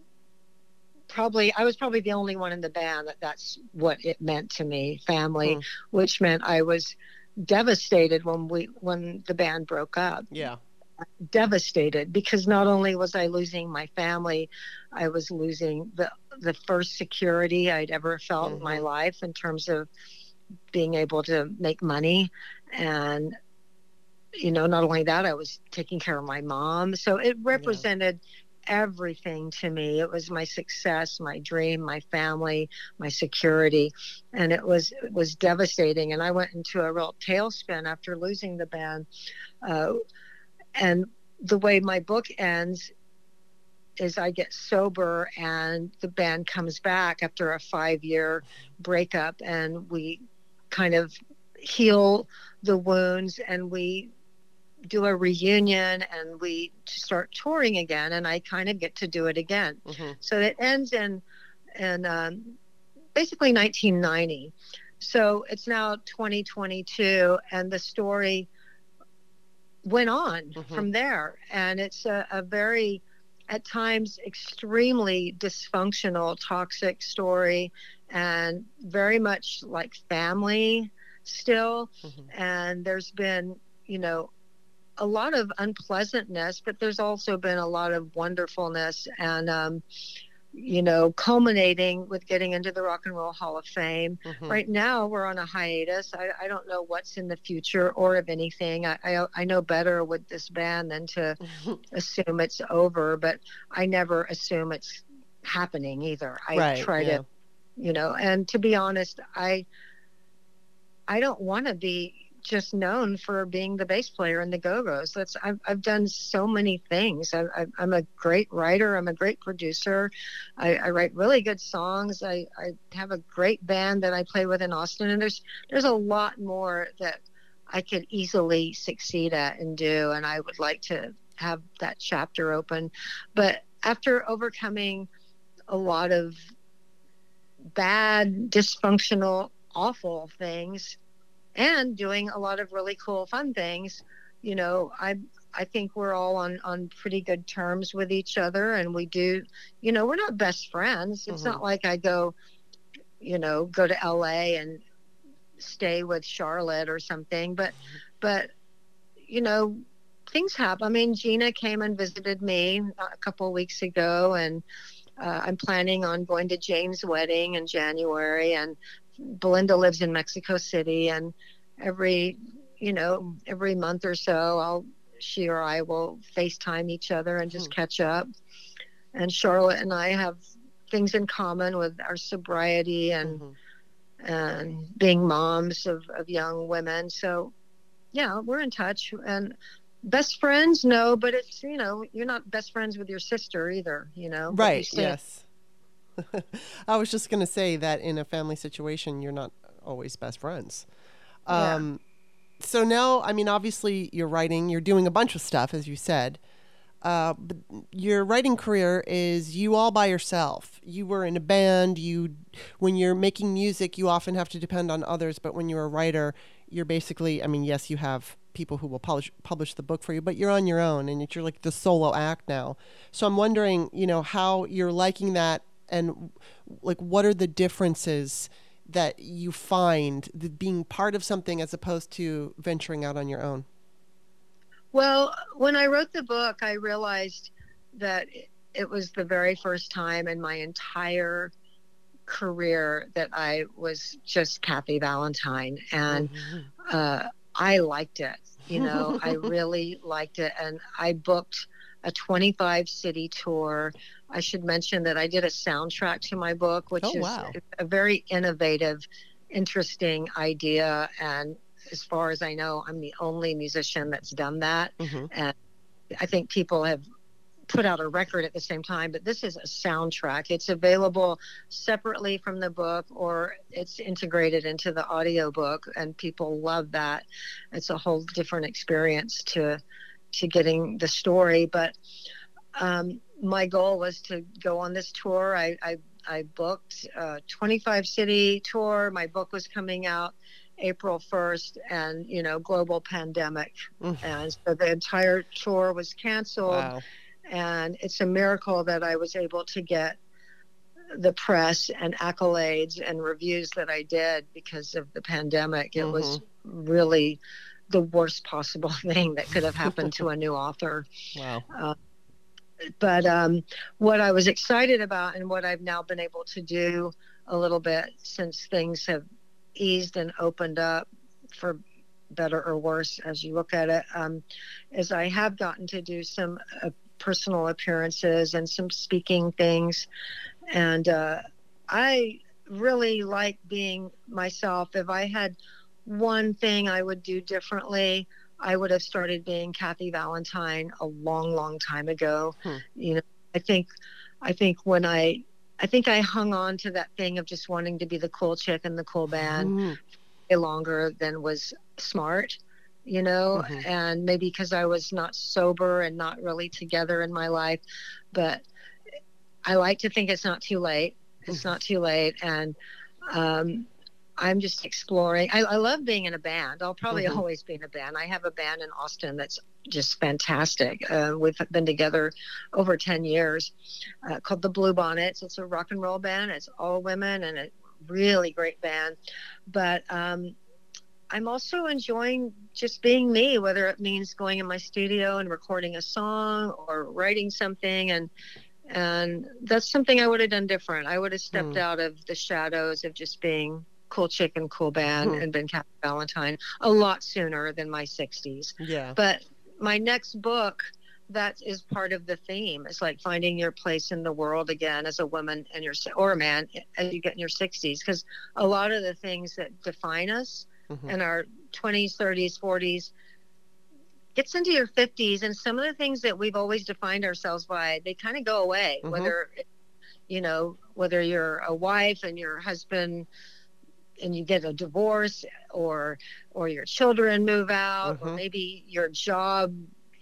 probably i was probably the only one in the band that that's what it meant to me family mm. which meant i was devastated when we when the band broke up yeah devastated because not only was I losing my family, I was losing the the first security I'd ever felt mm-hmm. in my mm-hmm. life in terms of being able to make money and you know not only that I was taking care of my mom so it represented yeah. Everything to me. It was my success my dream my family my security and it was it was devastating. And I went into a real tailspin after losing the band uh, and the way my book ends is I get sober and the band comes back after a five year breakup and we kind of heal the wounds and we do a reunion and we start touring again and I kind of get to do it again. Mm-hmm. So it ends in in um, basically 1990. So it's now 2022 and the story went on mm-hmm. from there. And it's a, a, very, at times, extremely dysfunctional, toxic story, and very much like family still. Mm-hmm. And there's been, you know, a lot of unpleasantness, but there's also been a lot of wonderfulness and, um, you know, culminating with getting into the Rock and Roll Hall of Fame. Mm-hmm. Right now, we're on a hiatus. I, I, don't know what's in the future or if anything. I, I, I know better with this band than to assume it's over, but I never assume it's happening either. I right, try yeah. to, you know, and to be honest, I I don't want to be just known for being the bass player in the Go Go's. That's I've, I've done so many things. I, I, I'm a great writer. I'm a great producer. I, I write really good songs. I, I have a great band that I play with in Austin, and there's there's a lot more that I could easily succeed at and do, and I would like to have that chapter open. But after overcoming a lot of bad, dysfunctional, awful things and doing a lot of really cool, fun things, you know, I I think we're all on on pretty good terms with each other, and we do, you know, we're not best friends. It's mm-hmm. not like I go, you know, go to L.A. and stay with Charlotte or something, but but you know, things happen. I mean, Gina came and visited me a couple of weeks ago, and uh, I'm planning on going to Jane's wedding in January, and Belinda lives in Mexico City, and every you know every month or so, I'll she or I will FaceTime each other and just hmm. catch up. And Charlotte and I have things in common with our sobriety and mm-hmm. and being moms of, of young women. So yeah, we're in touch and best friends no but it's you know you're not best friends with your sister either you know right yes i was just going to say that in a family situation you're not always best friends yeah. um so now i mean obviously you're writing you're doing a bunch of stuff as you said uh, but your writing career is you all by yourself. You were in a band. You, when you're making music, you often have to depend on others. But when you're a writer, you're basically, I mean, yes, you have people who will publish publish the book for you, but you're on your own and you're like the solo act now. So I'm wondering, you know, how you're liking that and like what are the differences that you find the, being part of something as opposed to venturing out on your own? Well, when I wrote the book, I realized that it was the very first time in my entire career that I was just Kathy Valentine, and mm-hmm. uh, I liked it. You know, I really liked it, and I booked a 25 city tour. I should mention that I did a soundtrack to my book, which oh, is wow. a very innovative, interesting idea. And as far as I know, I'm the only musician that's done that. Mm-hmm. And I think people have put out a record at the same time, but this is a soundtrack. It's available separately from the book or it's integrated into the audio book and people love that. It's a whole different experience to to getting the story. But um, my goal was to go on this tour. I, I, I booked a 25 city tour. My book was coming out April 1st and, you know, global pandemic. Mm. And so the entire tour was canceled. Wow. And it's a miracle that I was able to get the press and accolades and reviews that I did because of the pandemic. It mm-hmm. was really the worst possible thing that could have happened to a new author. Wow. Uh, but um, what I was excited about and what I've now been able to do a little bit since things have eased and opened up for better or worse as you look at it, um, is I have gotten to do some uh, personal appearances and some speaking things. And uh, I really like being myself. If I had one thing I would do differently, I would have started being Kathy Valentine a long, long time ago. Hmm. You know, I think, I think when I I think I hung on to that thing of just wanting to be the cool chick in the cool band mm-hmm. longer than was smart, you know, mm-hmm. and maybe because I was not sober and not really together in my life. But I like to think it's not too late. It's mm-hmm. not too late. And um, I'm just exploring. I, I, love being in a band. I'll probably mm-hmm. always be in a band. I have a band in Austin that's just fantastic. Uh, we've been together over 10 years uh, called the Blue Bonnets. It's a rock and roll band. It's all women and a really great band. But um, I'm also enjoying just being me, whether it means going in my studio and recording a song or writing something and and that's something I would have done different. I would have stepped mm. out of the shadows of just being cool chick and cool band mm. and been Kathy Valentine a lot sooner than my 60s. Yeah. But my next book that is part of the theme it's like finding your place in the world again as a woman and your or a man as you get in your 60s because a lot of the things that define us mm-hmm. and our 20s, 30s, 40s, gets into your 50s, and some of the things that we've always defined ourselves by, they kind of go away. Mhm. Whether, you know, whether you're a wife and your husband and you get a divorce or or your children move out or Mhm. maybe your job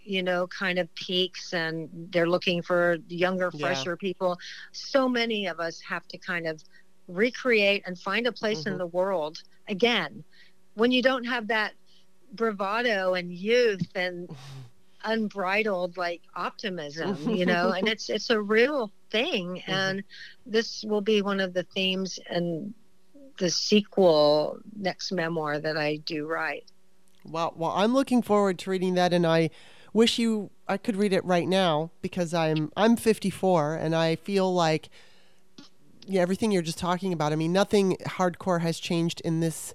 you know kind of peaks and they're looking for younger Yeah. fresher people. So many of us have to kind of recreate and find a place in the world again. When you don't have that bravado and youth and unbridled like optimism you know and it's it's a real thing. And this will be one of the themes and the sequel next memoir that I do write. Well, well, I'm looking forward to reading that, and I wish you I could read it right now because I'm I'm 54 and I feel like yeah, everything you're just talking about. I mean, nothing hardcore has changed in this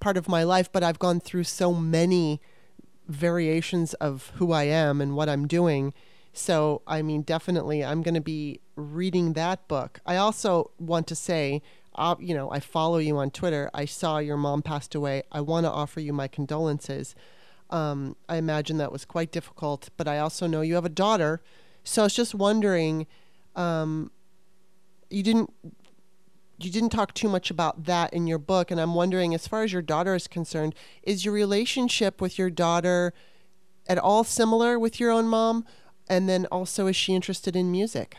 part of my life, but I've gone through so many variations of who I am and what I'm doing. So, I mean, definitely, I'm going to be reading that book. I also want to say, uh, you know, I follow you on Twitter. I saw your mom passed away. I want to offer you my condolences. Um, I imagine that was quite difficult, but I also know you have a daughter. So I was just wondering, um, you didn't you didn't talk too much about that in your book, and I'm wondering, as far as your daughter is concerned, is your relationship with your daughter at all similar with your own mom? And then also, is she interested in music?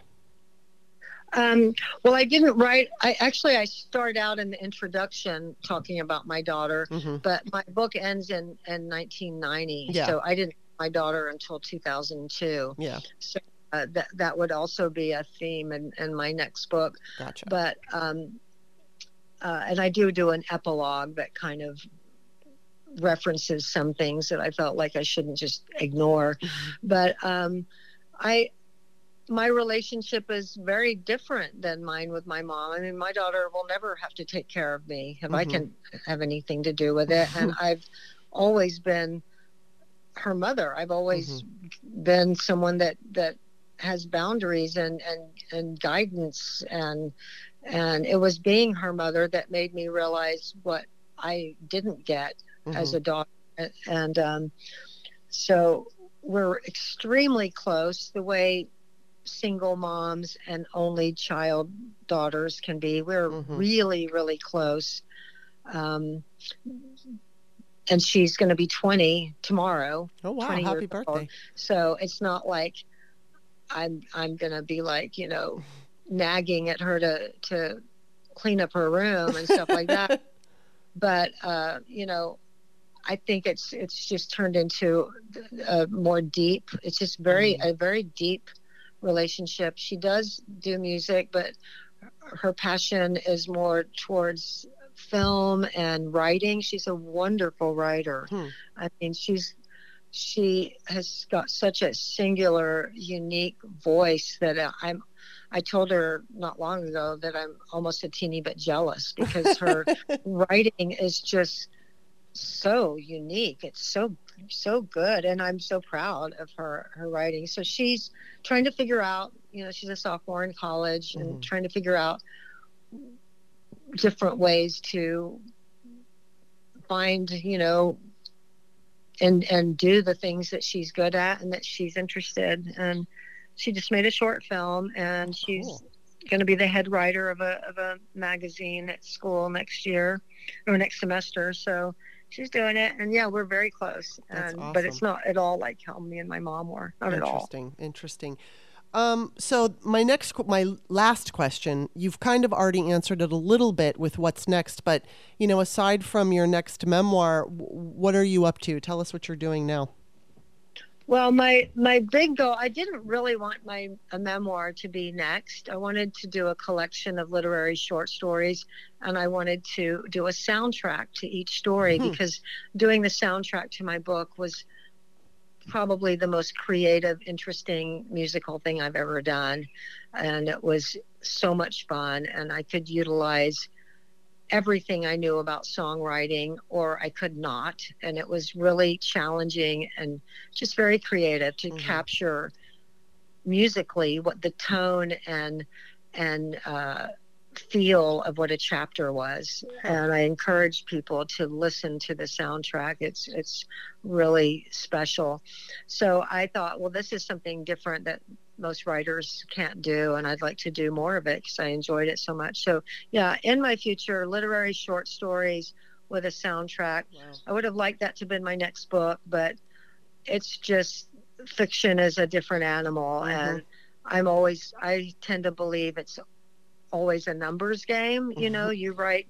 Um, well, I didn't write. I actually I start out in the introduction talking about my daughter, Mm-hmm. but my book ends in in 1990. Yeah. So I didn't my daughter until 2002. Yeah, So uh, that that would also be a theme in, in my next book. gotcha. But um, uh, and I do do an epilogue that kind of references some things that I felt like I shouldn't just ignore. But um, I my relationship is very different than mine with my mom. I mean, my daughter will never have to take care of me if I Mhm. can have anything to do with it. And I've always been her mother. I've always been someone that that has boundaries and and and guidance and and it was being her mother that made me realize what I didn't get as Mhm. a daughter and um, so we're extremely close the way single moms and only child daughters can be we're Mhm. really really close um, and she's going to be 20 tomorrow oh wow! Happy years old. birthday! so it's not like i'm i'm going to be like you know nagging at her to to clean up her room and stuff like that but uh you know i think it's it's just turned into a more deep it's just very a very deep relationship. She does do music but her passion is more towards film and writing. She's a wonderful writer. Hmm. i mean she's she has got such a singular unique voice that i'm i told her not long ago that i'm almost a teeny bit jealous because her writing is just so unique it's so so good and i'm so proud of her her writing so she's trying to figure out you know she's a sophomore in college and Mhm. trying to figure out different ways to find you know and and do the things that she's good at and that she's interested and she just made a short film and she's Cool. going to be the head writer of a of a magazine at school next year or next semester so she's doing it and yeah we're very close That's and but it's not at all like how me and my mom were not at all Interesting. Interesting. Um, so my next, my last question, you've kind of already answered it a little bit with what's next, but you know, aside from your next memoir, what are you up to? Tell us what you're doing now. Well, my my big goal, I didn't really want my a memoir to be next. I wanted to do a collection of literary short stories and I wanted to do a soundtrack to each story Hmm. because doing the soundtrack to my book was probably the most creative, interesting musical thing I've ever done. And it was so much fun and I could utilize everything I knew about songwriting or I could not. And it was really challenging and just very creative to Mhm. capture musically what the tone and and uh, feel of what a chapter was. And i encourage people to listen to the soundtrack. It's it's really special. So i thought well this is something different that most writers can't do and i'd like to do more of it because i enjoyed it so much so yeah in my future literary short stories with a soundtrack wow. i would have liked that to have been my next book but it's just fiction is a different animal mm-hmm. and i'm always i tend to believe it's always a numbers game. You know, mm-hmm. you write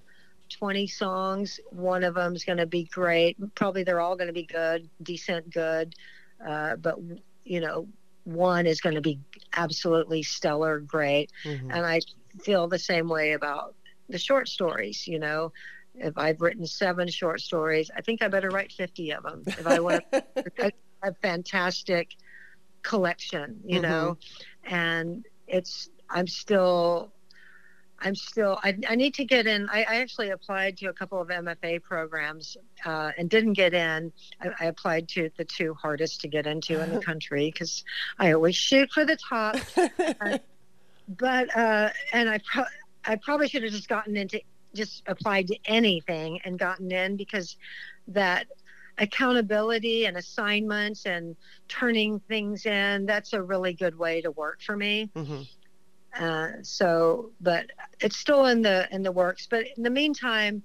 20 songs, one of them is going to be great. Probably they're all going to be good, decent, good. Uh, but, you know, one is going to be absolutely stellar, great. Mm-hmm. And I feel the same way about the short stories, you know. If I've written seven short stories, I think I better write 50 of them. If I want a, a fantastic collection, you mm-hmm. know, and it's, I'm still I'm still, I, I need to get in. I, I, actually applied to a couple of MFA programs uh, and didn't get in. I, I, applied to the two hardest to get into in the country because I always shoot for the top. uh, but, uh, and I, pro- I probably should have just gotten into, just applied to anything and gotten in because that accountability and assignments and turning things in, that's a really good way to work for me. Mm-hmm. Uh, so, but it's still in the in the works. But in the meantime,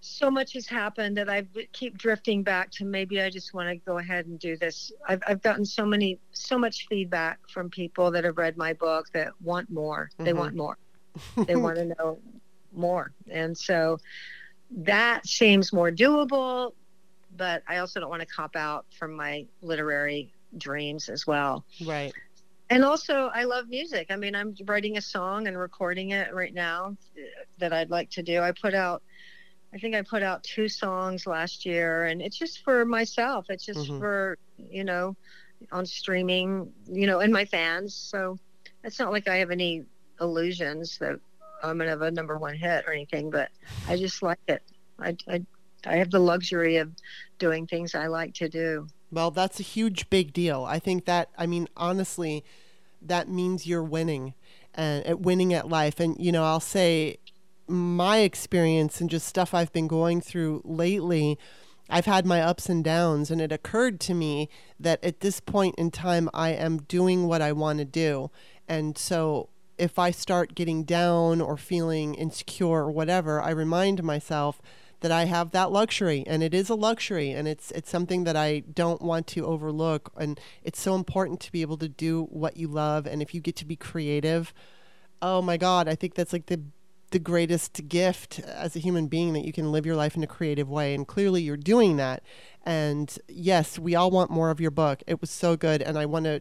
so much has happened that I keep drifting back to maybe I just want to go ahead and do this. I've I've gotten so many so much feedback from people that have read my book that want more. Mm-hmm. They want more. they want to know more, and so that seems more doable. But I also don't want to cop out from my literary dreams as well. Right and also i love music. I mean i'm writing a song and recording it right now that i'd like to do. I put out i think i put out two songs last year and it's just for myself. It's just mm-hmm. for you know on streaming you know and my fans. So it's not like i have any illusions that i'm gonna have a number one hit or anything but i just like it. I i, I have the luxury of doing things i like to do. Well, that's a huge, big deal. I think that, I mean, honestly, that means you're winning and at winning at life. And, you know, I'll say my experience and just stuff I've been going through lately, I've had my ups and downs. And it occurred to me that at this point in time, I am doing what I want to do. And so if I start getting down or feeling insecure or whatever, I remind myself that I have that luxury and it is a luxury and it's it's something that I don't want to overlook and it's so important to be able to do what you love and if you get to be creative oh my god I think that's like the the greatest gift as a human being that you can live your life in a creative way and clearly you're doing that. And yes we all want more of your book. It was so good and I want to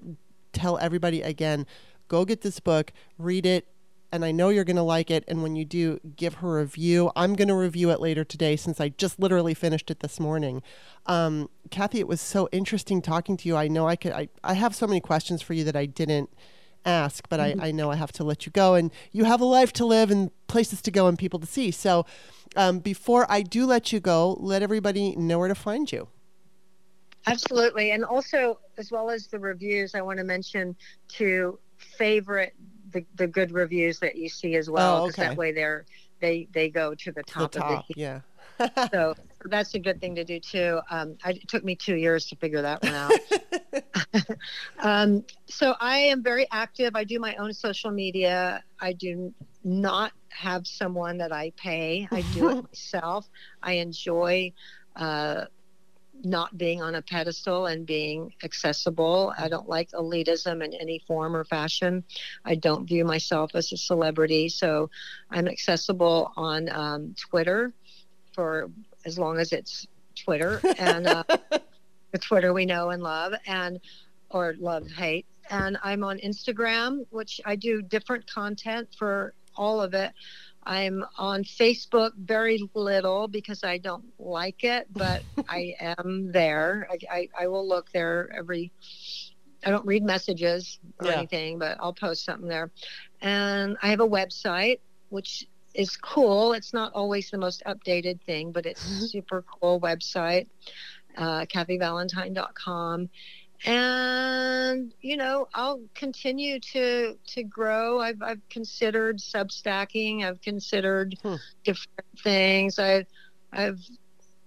tell everybody again go get this book read it and I know you're going to like it. And when you do, give her a review. I'm going to review it later today since I just literally finished it this morning. Um, Kathy, it was so interesting talking to you. I know I could, I, I have so many questions for you that I didn't ask, but mm-hmm. I, I know I have to let you go. And you have a life to live and places to go and people to see. So um, before I do let you go, let everybody know where to find you. Absolutely. And also, as well as the reviews, I want to mention to favorite the, the good reviews that you see as well because oh, okay. that way they're they they go to the top, the top of the yeah. So that's a good thing to do too. Um, I, it took me two years to figure that one out. Um, so i am very active. I do my own social media. I do not have someone that i pay. I do it myself. I enjoy uh, not being on a pedestal and being accessible. I don't like elitism in any form or fashion. I don't view myself as a celebrity. So I'm accessible on um, Twitter for as long as it's Twitter and uh, the Twitter we know and love and or love hate. And I'm on Instagram, which I do different content for all of it. I'm on Facebook very little because I don't like it, but I am there. I, I, I, will look there every. I don't read messages or yeah. anything, but I'll post something there. And I have a website, which is cool. It's not always the most updated thing, but it's a super cool website, uh, KathyValentine.com. and you know i'll continue to to grow. I've, I've considered substacking. I've considered hmm. different things. I i've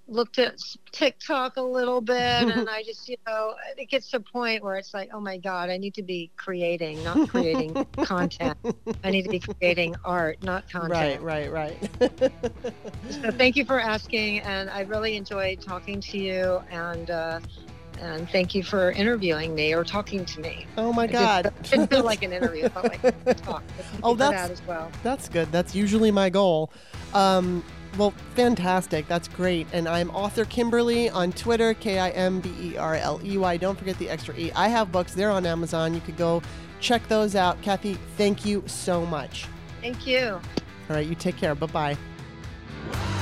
looked at tiktok a little bit and i just you know it gets to a point where it's like oh my god i need to be creating not creating content. I need to be creating art not content. Right right right. So thank you for asking and i really enjoyed talking to you and uh, and thank you for interviewing me or talking to me. Oh my God! It didn't feel like an interview. Felt like talk. oh, that's that as well. That's good. That's usually my goal. Um, well, fantastic. That's great. And I'm author Kimberly on Twitter, K I M B E R L E Y. Don't forget the extra E. I have books. They're on Amazon. You could go check those out. Kathy, thank you so much. Thank you. All right. You take care. Bye bye.